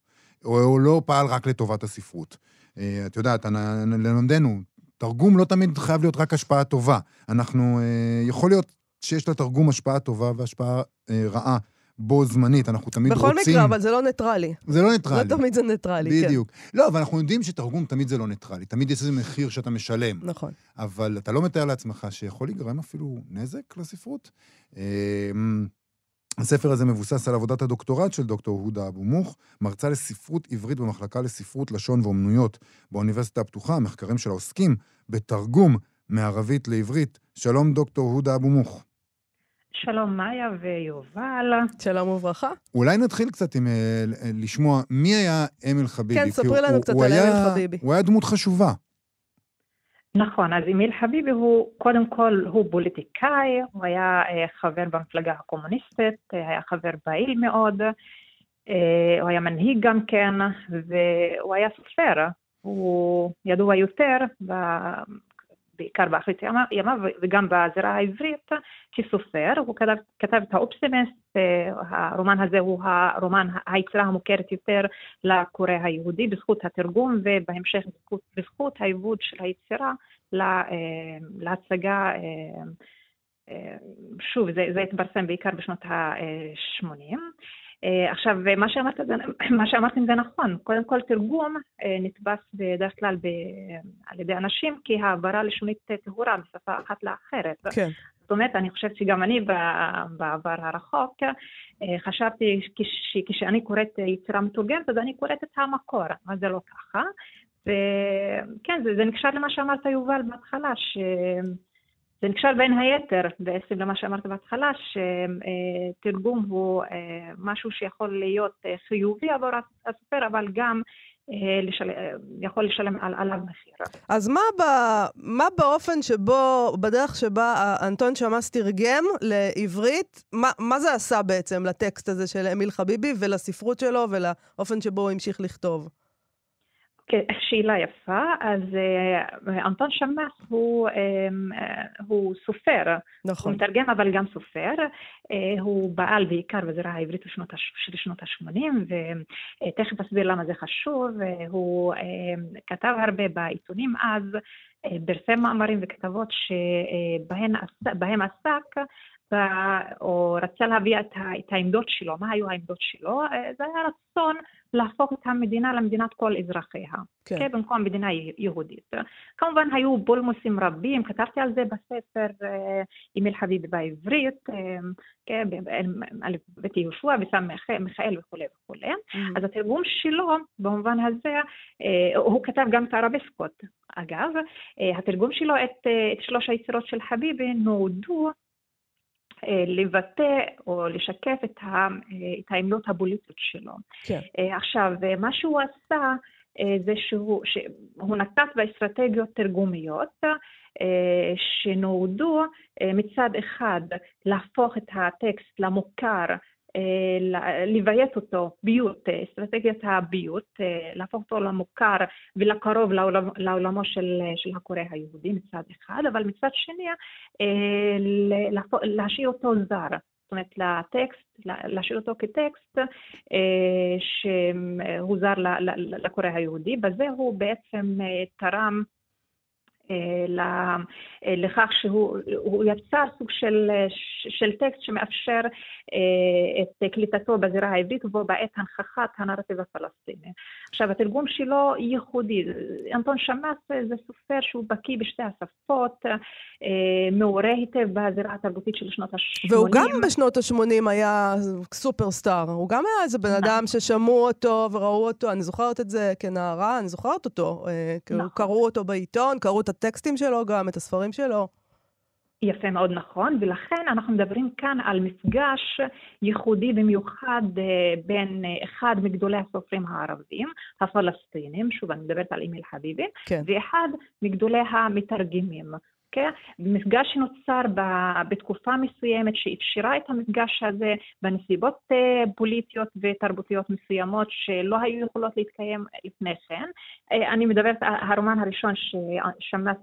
או לא פעל רק לטובת הספרות. אה, את יודעת, ללמדנו, תרגום לא תמיד חייב להיות רק השפעה טובה. אנחנו, אה, יכול להיות שיש לתרגום השפעה טובה והשפעה אה, רעה בו זמנית, אנחנו תמיד בכל רוצים... מקרה, אבל זה לא ניטרלי. זה לא ניטרלי. לא תמיד זה ניטרלי, כן. בדיוק. לא, אבל אנחנו יודעים שתרגום תמיד זה לא ניטרלי. תמיד יש איזה מחיר שאתה משלם. נכון. אבל אתה לא מתאר לעצמך שיכול להיגרם אפילו נזק לספרות. הספר הזה מבוסס על עבודת הדוקטורט של דוקטור הודה אבו מוך, מרצה לספרות עברית במחלקה לספרות, לשון ואומנויות באוניברסיטה הפתוחה, המחקרים שלה עוסקים בתרגום מערבית לעברית. שלום, דוקטור הודה אבו מוך. שלום מאיה ויובל. שלום וברכה. אולי נתחיל קצת עם אה, לשמוע מי היה אמיל חביבי. כן, ספרי לנו הוא- קצת הוא על היה- אמיל חביבי. הוא היה דמות חשובה. נכון, אז אמיל חביבי הוא, קודם כל, הוא פוליטיקאי, הוא היה אה, חבר במפלגה הקומוניסטית, אה, היה חבר פעיל מאוד, אה, הוא היה מנהיג גם כן, והוא היה סופר. הוא ידוע יותר. בעיקר באחרית ימיו- וגם בזירה העברית, כסופר. הוא כתב, כתב את האופסימסט, אה, הרומן הזה הוא הרומן, היצירה המוכרת יותר לקורא היהודי בזכות התרגום ובהמשך בזכות, בזכות העיבוד של היצירה לה, אה, להצגה, אה, שוב, זה, זה התפרסם בעיקר בשנות ה-80. עכשיו, מה שאמרת, *clears throat* מה שאמרתם זה נכון, קודם כל תרגום אה, נתפס בדרך כלל ב, על ידי אנשים כהעברה לשונית טהורה משפה אחת לאחרת. כן. זאת אומרת, אני חושבת שגם אני בעבר הרחוק אה, חשבתי כש- כשאני קוראת יצירה מתורגמת, אז אני קוראת את המקור, אבל זה לא ככה. וכן, זה, זה נקשר למה שאמרת יובל בהתחלה, שזה נקשר בין היתר בעצם למה שאמרת בהתחלה, שתרגום הוא אה, משהו שיכול להיות אה, חיובי עבור הסופר, אבל גם אה. יכול לשלם על, עליו מחיר. אז מה, ב, מה באופן שבו, בדרך שבה אנטון שמאס תרגם לעברית, מה, מה זה עשה בעצם לטקסט הזה של אמיל חביבי ולספרות שלו ולאופן שבו הוא המשיך לכתוב? שאלה יפה. אז אה, אנטון שמאס הוא, אה, הוא סופר, הוא נכון. מתרגם אבל גם סופר. אה, הוא פעל בעיקר בזירה העברית של שנות ה-80, ותכף אסביר למה זה חשוב. הוא כתב הרבה בעיתונים אז, פרסם מאמרים וכתבות שבהם עס- בהם עסק. ב- או רצה להביע את, את העמדות שלו, מה היו העמדות שלו? אה, זה היה רצון להפוך את המדינה למדינת כל אזרחיה. כן. כן, במקום מדינה יה- יהודית. כמובן היו בולמוסים רבים, כתבתי על זה בספר אה, אמיל חביבי בעברית, אה, כן, א' בית יהושע וסם מיכאל וכולי וכולי. אז התרגום שלו, במובן הזה, אה, הוא כתב גם את הערבסקות, אגב. אה, התרגום שלו את, אה, את שלוש היצירות של חביבי נועדו אה, לבטא או לשקף את, ה, אה, את העמדות הפוליטיות שלו. כן. אה, עכשיו, אה, מה שהוא עשה אה, זה שהוא, שהוא נקט באסטרטגיות תרגומיות אה, שנועדו אה, מצד אחד להפוך את הטקסט למוכר, אה, ל- לביית אותו, ביוט, אה, אסטרטגיית הביוט, אה, להפוך אותו למוכר ולקרוב לעולם, לעולמו של, של הקורא היהודי מצד אחד, אבל מצד שני להשאיר אותו זר. אומרת, לטקסט, לה- להשאיר אותו כטקסט שהוא זר לקורא היהודי. בזה הוא בעצם תרם לכך שהוא הוא יצר סוג של, אה, של טקסט שמאפשר אה, את קליטתו בזירה העברית ובו בעת הנכחת הנרטיב הפלסטיני. עכשיו, התרגום שלו ייחודי. אנטון שמאס זה סופר שהוא בקיא בשתי השפות, אה, מעורה היטב בזירה התרבותית של שנות ה-80. והוא גם בשנות ה-80 היה סופרסטאר. הוא גם היה איזה בן אדם ששמעו אותו וראו אותו, אני זוכרת את זה כנערה, אני זוכרת אותו. אה, נכון. קראו אותו בעיתון, קראו את הטקסטים שלו גם, את הספרים שלו. יפה מאוד נכון, ולכן אנחנו מדברים כאן על מפגש ייחודי במיוחד אה, בין אה, אחד מגדולי הסופרים הערבים, הפלסטינים, שוב אני מדברת על אמיל חביבי, כן. ואחד מגדולי המתרגמים. כן? מפגש שנוצר ב- בתקופה מסוימת שאפשרה את המפגש הזה בנסיבות אה, פוליטיות ותרבותיות מסוימות שלא היו יכולות להתקיים לפני כן. אה, אני מדברת, על הרומן הראשון ששמאס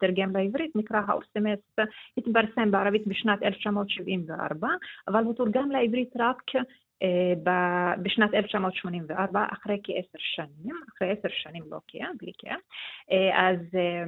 תרגם לעברית נקרא האורסמס, התפרסם בערבית בשנת 1974, אבל הוא תורגם לעברית רק אה, בשנת 1984, אחרי כעשר שנים, אחרי עשר שנים לא כן, בלי כן. אה, אז אה,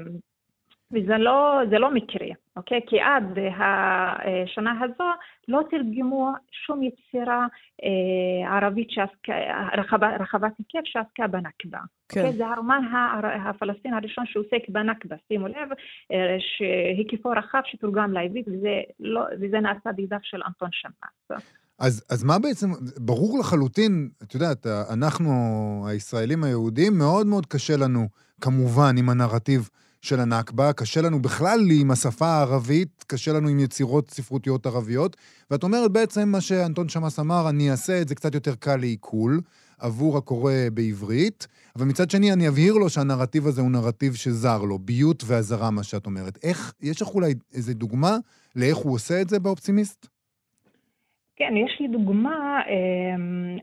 וזה לא, לא מקרי, אוקיי? כי עד השנה הזו לא תרגמו שום יצירה אה, ערבית שעסקה, רחבה, רחבת היקף שעסקה בנכבה. כן. אוקיי? זה הרומן ה- הפלסטיני הראשון שעוסק בנכבה, שימו לב, אה, שהיקפו רחב שתורגם לעברית, וזה, לא, וזה נעשה בידיו של אנטון שמאס. אז, אז מה בעצם, ברור לחלוטין, את יודעת, אנחנו, הישראלים היהודים, מאוד מאוד קשה לנו, כמובן, עם הנרטיב של הנכבה, קשה לנו בכלל עם השפה הערבית, קשה לנו עם יצירות ספרותיות ערביות, ואת אומרת בעצם מה שאנטון שמאס אמר, אני אעשה את זה קצת יותר קל לעיכול עבור הקורא בעברית, אבל מצד שני אני אבהיר לו שהנרטיב הזה הוא נרטיב שזר לו, ביות ואזהרה, מה שאת אומרת. איך, יש לך אולי איזה דוגמה לאיך הוא עושה את זה באופטימיסט? כן, יש לי דוגמה, אה,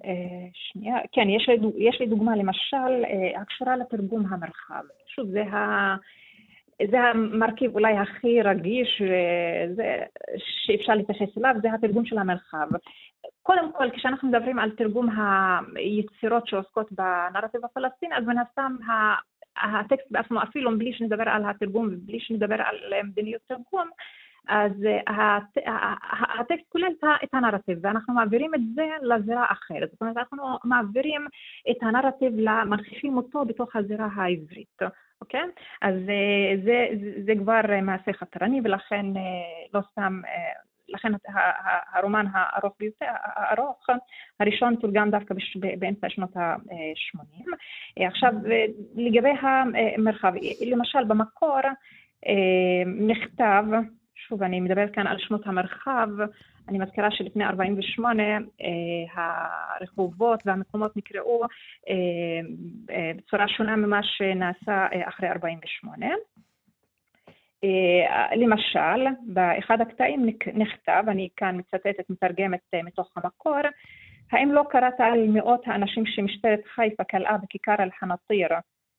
אה, שנייה, כן, יש לי, יש לי דוגמה למשל אה, הקשורה לתרגום המרחב. שוב, זה, ה, זה המרכיב אולי הכי רגיש וזה, שאפשר להתייחס אליו, זה התרגום של המרחב. קודם כל, כשאנחנו מדברים על תרגום היצירות שעוסקות בנרטיב הפלסטיני, אז מן הסתם הטקסט בעצמו, אפילו בלי שנדבר על התרגום ובלי שנדבר על מדיניות תרגום, אז אה, הט- ה- ה- הטקסט כולל את הנרטיב, ואנחנו מעבירים את זה לזירה אחרת. זאת אומרת, אנחנו מעבירים את הנרטיב, מנחישים אותו בתוך הזירה העברית, אוקיי? אז אה, זה, זה, זה כבר אה, מעשה חתרני, ולכן אה, לא סתם, אה, לכן הרומן הארוך ביותר, הארוך, הראשון תורגם דווקא באמצע שנות ה-80. עכשיו, אה, לגבי המרחב, למשל במקור אה, נכתב, שוב, אני מדברת כאן על שנות המרחב, אני מזכירה שלפני 48' אה, הרחובות והמקומות נקראו אה, אה, בצורה שונה ממה שנעשה אחרי 48'. אה, למשל, באחד הקטעים נכתב, אני כאן מצטטת, מתרגמת מתוך המקור, האם לא קראת על מאות האנשים שמשטרת חיפה כלאה בכיכר אל-חנאטיר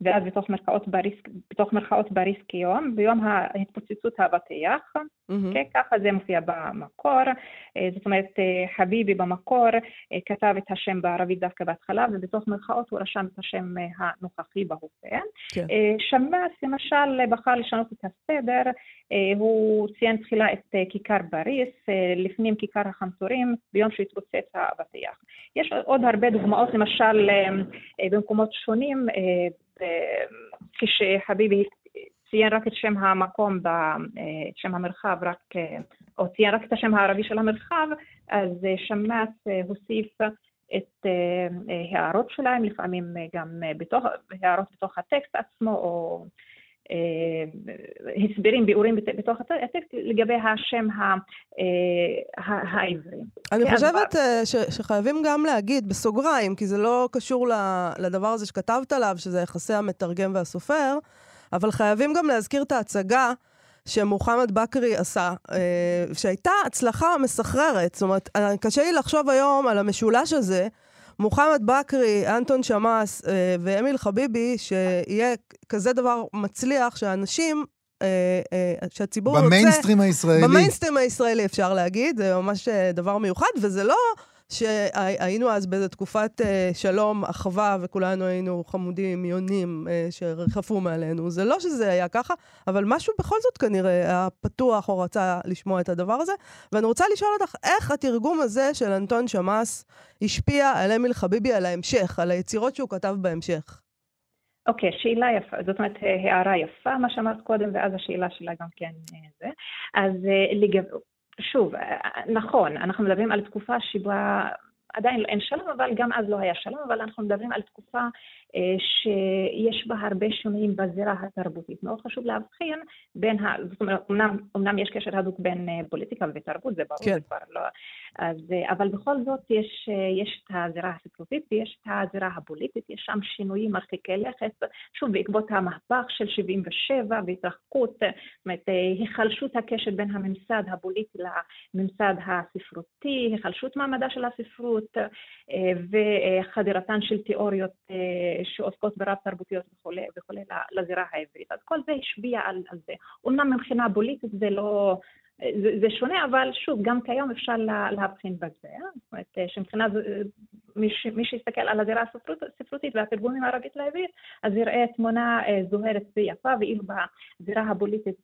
ואז בתוך מרכאות בריס, בתוך מרכאות בריס כיום, ביום ההתפוצצות האבטיח, מהמם. אוקיי? ככה זה מופיע במקור. אה, זאת אומרת, אה, חביבי במקור אה, כתב את השם בערבית דווקא בהתחלה, ובתוך מרכאות הוא רשם את השם הנוכחי בהווה. כן. שמאס למשל בחר לשנות את הסדר, הוא ציין תחילה את כיכר בריס, לפנים כיכר החמסורים, ביום שהתפוצץ האבטיח. יש עוד הרבה דוגמאות, למשל במקומות שונים, כשחביבי ציין רק את שם המקום, אה, את שם המרחב, רק, אה, או ציין רק את השם הערבי של המרחב, אז אה, שמאס אה, הוסיף את אה, אה, הערות שלהם, לפעמים אה, גם אה, בתוך, הערות בתוך הטקסט עצמו, או אה, הסברים, ביאורים בת- בתוך הט- הטקסט לגבי השם אה, העברי. אני כן, חושבת אה, שחייבים גם להגיד, בסוגריים, כי זה לא קשור לדבר הזה שכתבת עליו, שזה יחסי המתרגם והסופר, אבל חייבים גם להזכיר את ההצגה שמוחמד בכרי עשה, אה, שהייתה הצלחה מסחררת. זאת אומרת, אה, קשה לי לחשוב היום על המשולש הזה, מוחמד בכרי, אנטון שמאס אה, ואמיל חביבי, שיהיה כזה דבר מצליח, שאנשים, אה, אה, שהציבור רוצה... במיינסטרים הישראלי. במיינסטרים הישראלי אפשר להגיד, זה ממש דבר מיוחד, וזה לא שהיינו אז באיזו תקופת אה, שלום, אחווה, וכולנו היינו חמודים, יונים אה, שריחפו מעלינו. זה לא שזה היה ככה, אבל משהו בכל זאת כנראה היה פתוח או רצה לשמוע את הדבר הזה. ואני רוצה לשאול אותך, איך התרגום הזה של אנטון שמאס השפיע על אמיל חביבי, על ההמשך, על היצירות שהוא כתב בהמשך? אוקיי, שאלה יפה, זאת אומרת אה, הערה יפה, מה שאמרת קודם, ואז השאלה שלה גם כן אה, זה. אז אה, לגב... שוב, אה, נכון, אנחנו מדברים על תקופה שבה עדיין אין שלום, אבל גם אז לא היה שלום, אבל אנחנו מדברים על תקופה אה, שיש בה הרבה שינויים בזירה התרבותית. מאוד חשוב להבחין בין ה... זאת אומרת, אמנם, אמנם יש קשר הדוק בין אה, פוליטיקה ותרבות, זה ברור, כן. כבר לא... אז, אה, אבל בכל זאת יש, יש את הזירה הספרותית ויש את הזירה הפוליטית, יש שם שינויים מרחיקי לכת, שוב, בעקבות המהפך של 77 והתרחקות, זאת אומרת, היחלשות הקשת בין הממסד הפוליטי לממסד הספרותי, היחלשות מעמדה של הספרות אה, וחדירתן של תיאוריות אה, שעוסקות ברב תרבותיות וכולי וכולי לזירה העברית. אז כל זה השפיע על זה. אומנם מבחינה פוליטית זה לא, זה, זה שונה, אבל שוב, גם כיום אפשר לה, להבחין בזה. זאת אומרת, שמבחינת מי, ש, מי שיסתכל על הזירה הספרותית והתרגומים הערבית לעברית, אז יראה תמונה זוהרת ויפה, ואילו בזירה הפוליטית,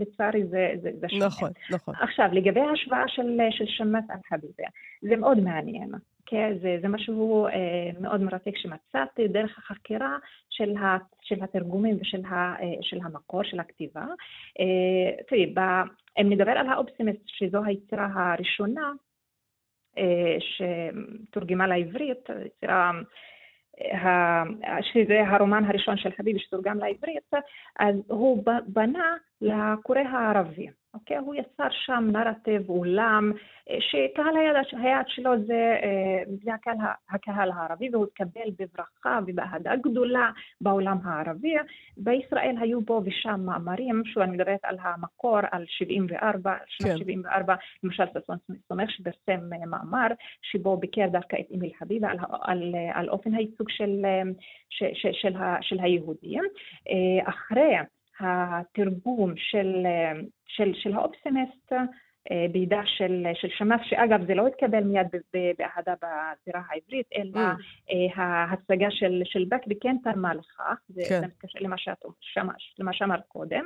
לצערי, זה, זה, זה שונה. נכון, נכון. עכשיו, לגבי ההשוואה של, של שמס אל-חביבה, זה מאוד מעניין. כן, זה, זה משהו אה, מאוד מרתק שמצאתי דרך החקירה של, ה, של התרגומים ושל ה, אה, של המקור, של הכתיבה. אה, תראי, אם נדבר על האופסימיסט, שזו היצירה הראשונה אה, שתורגמה לעברית, היצירה... אה, שזה הרומן הראשון של חביבי שתורגם לעברית, אז הוא בנה לקורא הערבי. אוקיי? הוא יצר שם נרטיב, אולם, אה, שקהל היעד, היעד שלו זה, אה, זה הקהל, הקהל הערבי, והוא התקבל בברכה ובאהדה גדולה בעולם הערבי. בישראל היו פה ושם מאמרים, שוב אני מדברת על המקור, על 74, שנת כן. 74, למשל ששון סומך שפרסם אה, מאמר, שבו ביקר דווקא את אמיל חביבה על, על, על אופן הייצוג של, של, של, של, של היהודים. אחרי התרגום של, של, של האופסימיסט אה, בידה של, של שמאס, שאגב זה לא התקבל מיד באהדה בזירה העברית, אלא mm. ההצגה של, של בקבי כן תרמה לכך, זה, כן. מתקשר למה, שאת, למה שאמרת קודם.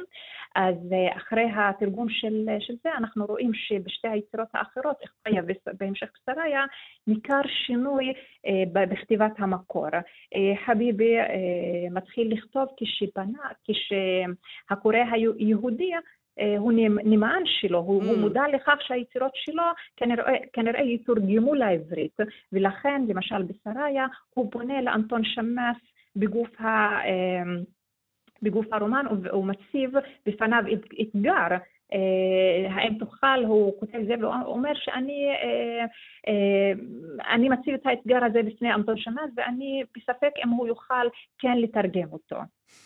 אז אחרי התרגום של, של זה, אנחנו רואים שבשתי היצירות האחרות, אכפיה ובהמשך בשריה, ניכר שינוי בכתיבת המקור. חביבי מתחיל לכתוב כשבנה, כשהקורא היהודי הוא נמען שלו, הוא, mm. הוא מודע לכך שהיצירות שלו כנראה, כנראה יתורגמו לעברית, ולכן למשל בשריה הוא פונה לאנטון שמאס בגוף, ה, אה, בגוף הרומן ומציב בפניו אתגר אה, האם תוכל, הוא כותב זה, והוא אומר שאני אני מציב את האתגר הזה בפני אנטון שמאס ואני בספק אם הוא יוכל כן לתרגם אותו.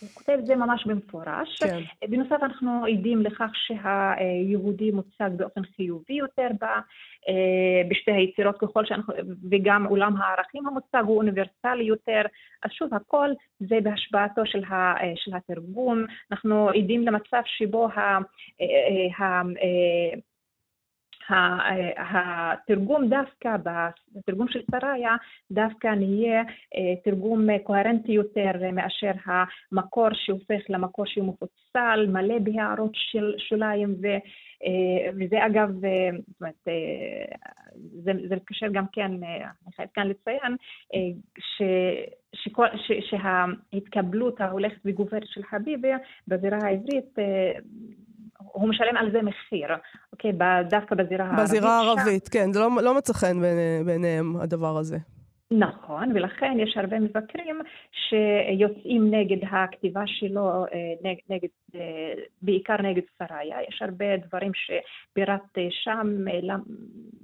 הוא כותב את זה ממש במפורש. כן. בנוסף, אנחנו עדים לכך שהיהודי מוצג באופן חיובי יותר בה, אה, בשתי היצירות ככל שאנחנו, וגם עולם הערכים המוצג הוא אוניברסלי יותר. אז שוב, הכל זה בהשפעתו של, ה, אה, של התרגום. אנחנו עדים למצב שבו ה, ה, ה, התרגום דווקא, בתרגום של שריה, דווקא נהיה אה, תרגום קוהרנטי יותר מאשר המקור שהופך למקור שהוא מפוצל, מלא בהערות של שוליים, ו, אה, וזה אגב, אה, זאת אומרת, זה, זה מתקשר גם כן, אני חייבת כאן לציין, ש... שכל, ש, שההתקבלות ההולכת וגוברת של חביבי בזירה העברית הוא משלם על זה מחיר, אוקיי? דווקא בזירה הערבית. בזירה הערבית, כן, זה לא, לא מצא חן בעיניהם הדבר הזה. נכון, ולכן יש הרבה מבקרים שיוצאים נגד הכתיבה שלו, אה, נגד, נגד, אה, בעיקר נגד שריה. יש הרבה דברים שפירט שם אה,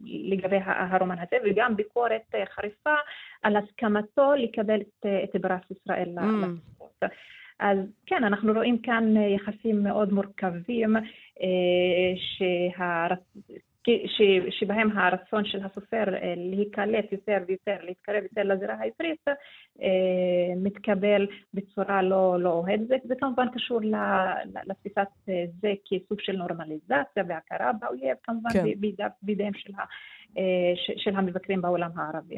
לגבי הרומן הזה, וגם ביקורת חריפה על הסכמתו לקבל את, פרס ישראל mm. לספורט. אז כן, אנחנו רואים כאן אה, יחסים מאוד מורכבים, אה, שהרצ... ש... שבהם הרצון של הסופר אה, להיקלט יותר ויותר, להתקרב יותר לזירה העברית, מתקבל בצורה לא, לא אוהדת. זה כמובן קשור לתפיסת זה כסוג של נורמליזציה והכרה באויב, כמובן כן. בידיהם של, ה... של המבקרים בעולם הערבי.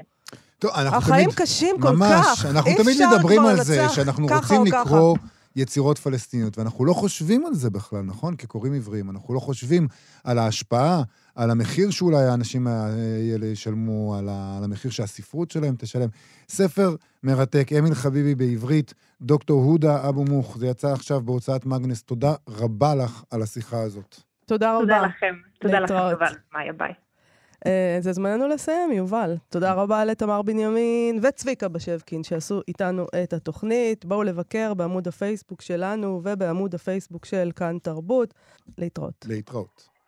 טוב, אנחנו החיים תמיד... קשים כל ממש, כך. ממש, אנחנו תמיד מדברים על זה, שאנחנו רוצים לקרוא יצירות פלסטיניות, ואנחנו לא חושבים על זה בכלל, נכון? כקוראים עבריים. אנחנו לא חושבים על ההשפעה, על המחיר שאולי האנשים האלה ישלמו, על, על המחיר שהספרות שלהם תשלם. ספר מרתק, אמיל חביבי בעברית, דוקטור הודה אבו מוך, זה יצא עכשיו בהוצאת מגנס. תודה רבה לך על השיחה הזאת. תודה רבה. תודה לכם. תודה לכם, יובל. מאיה, ביי. אה, זה זמננו לסיים, יובל. תודה רבה לתמר בנימין וצביקה בשבקין שעשו איתנו את התוכנית. בואו לבקר בעמוד הפייסבוק שלנו ובעמוד הפייסבוק של כאן תרבות. להתראות. להתראות.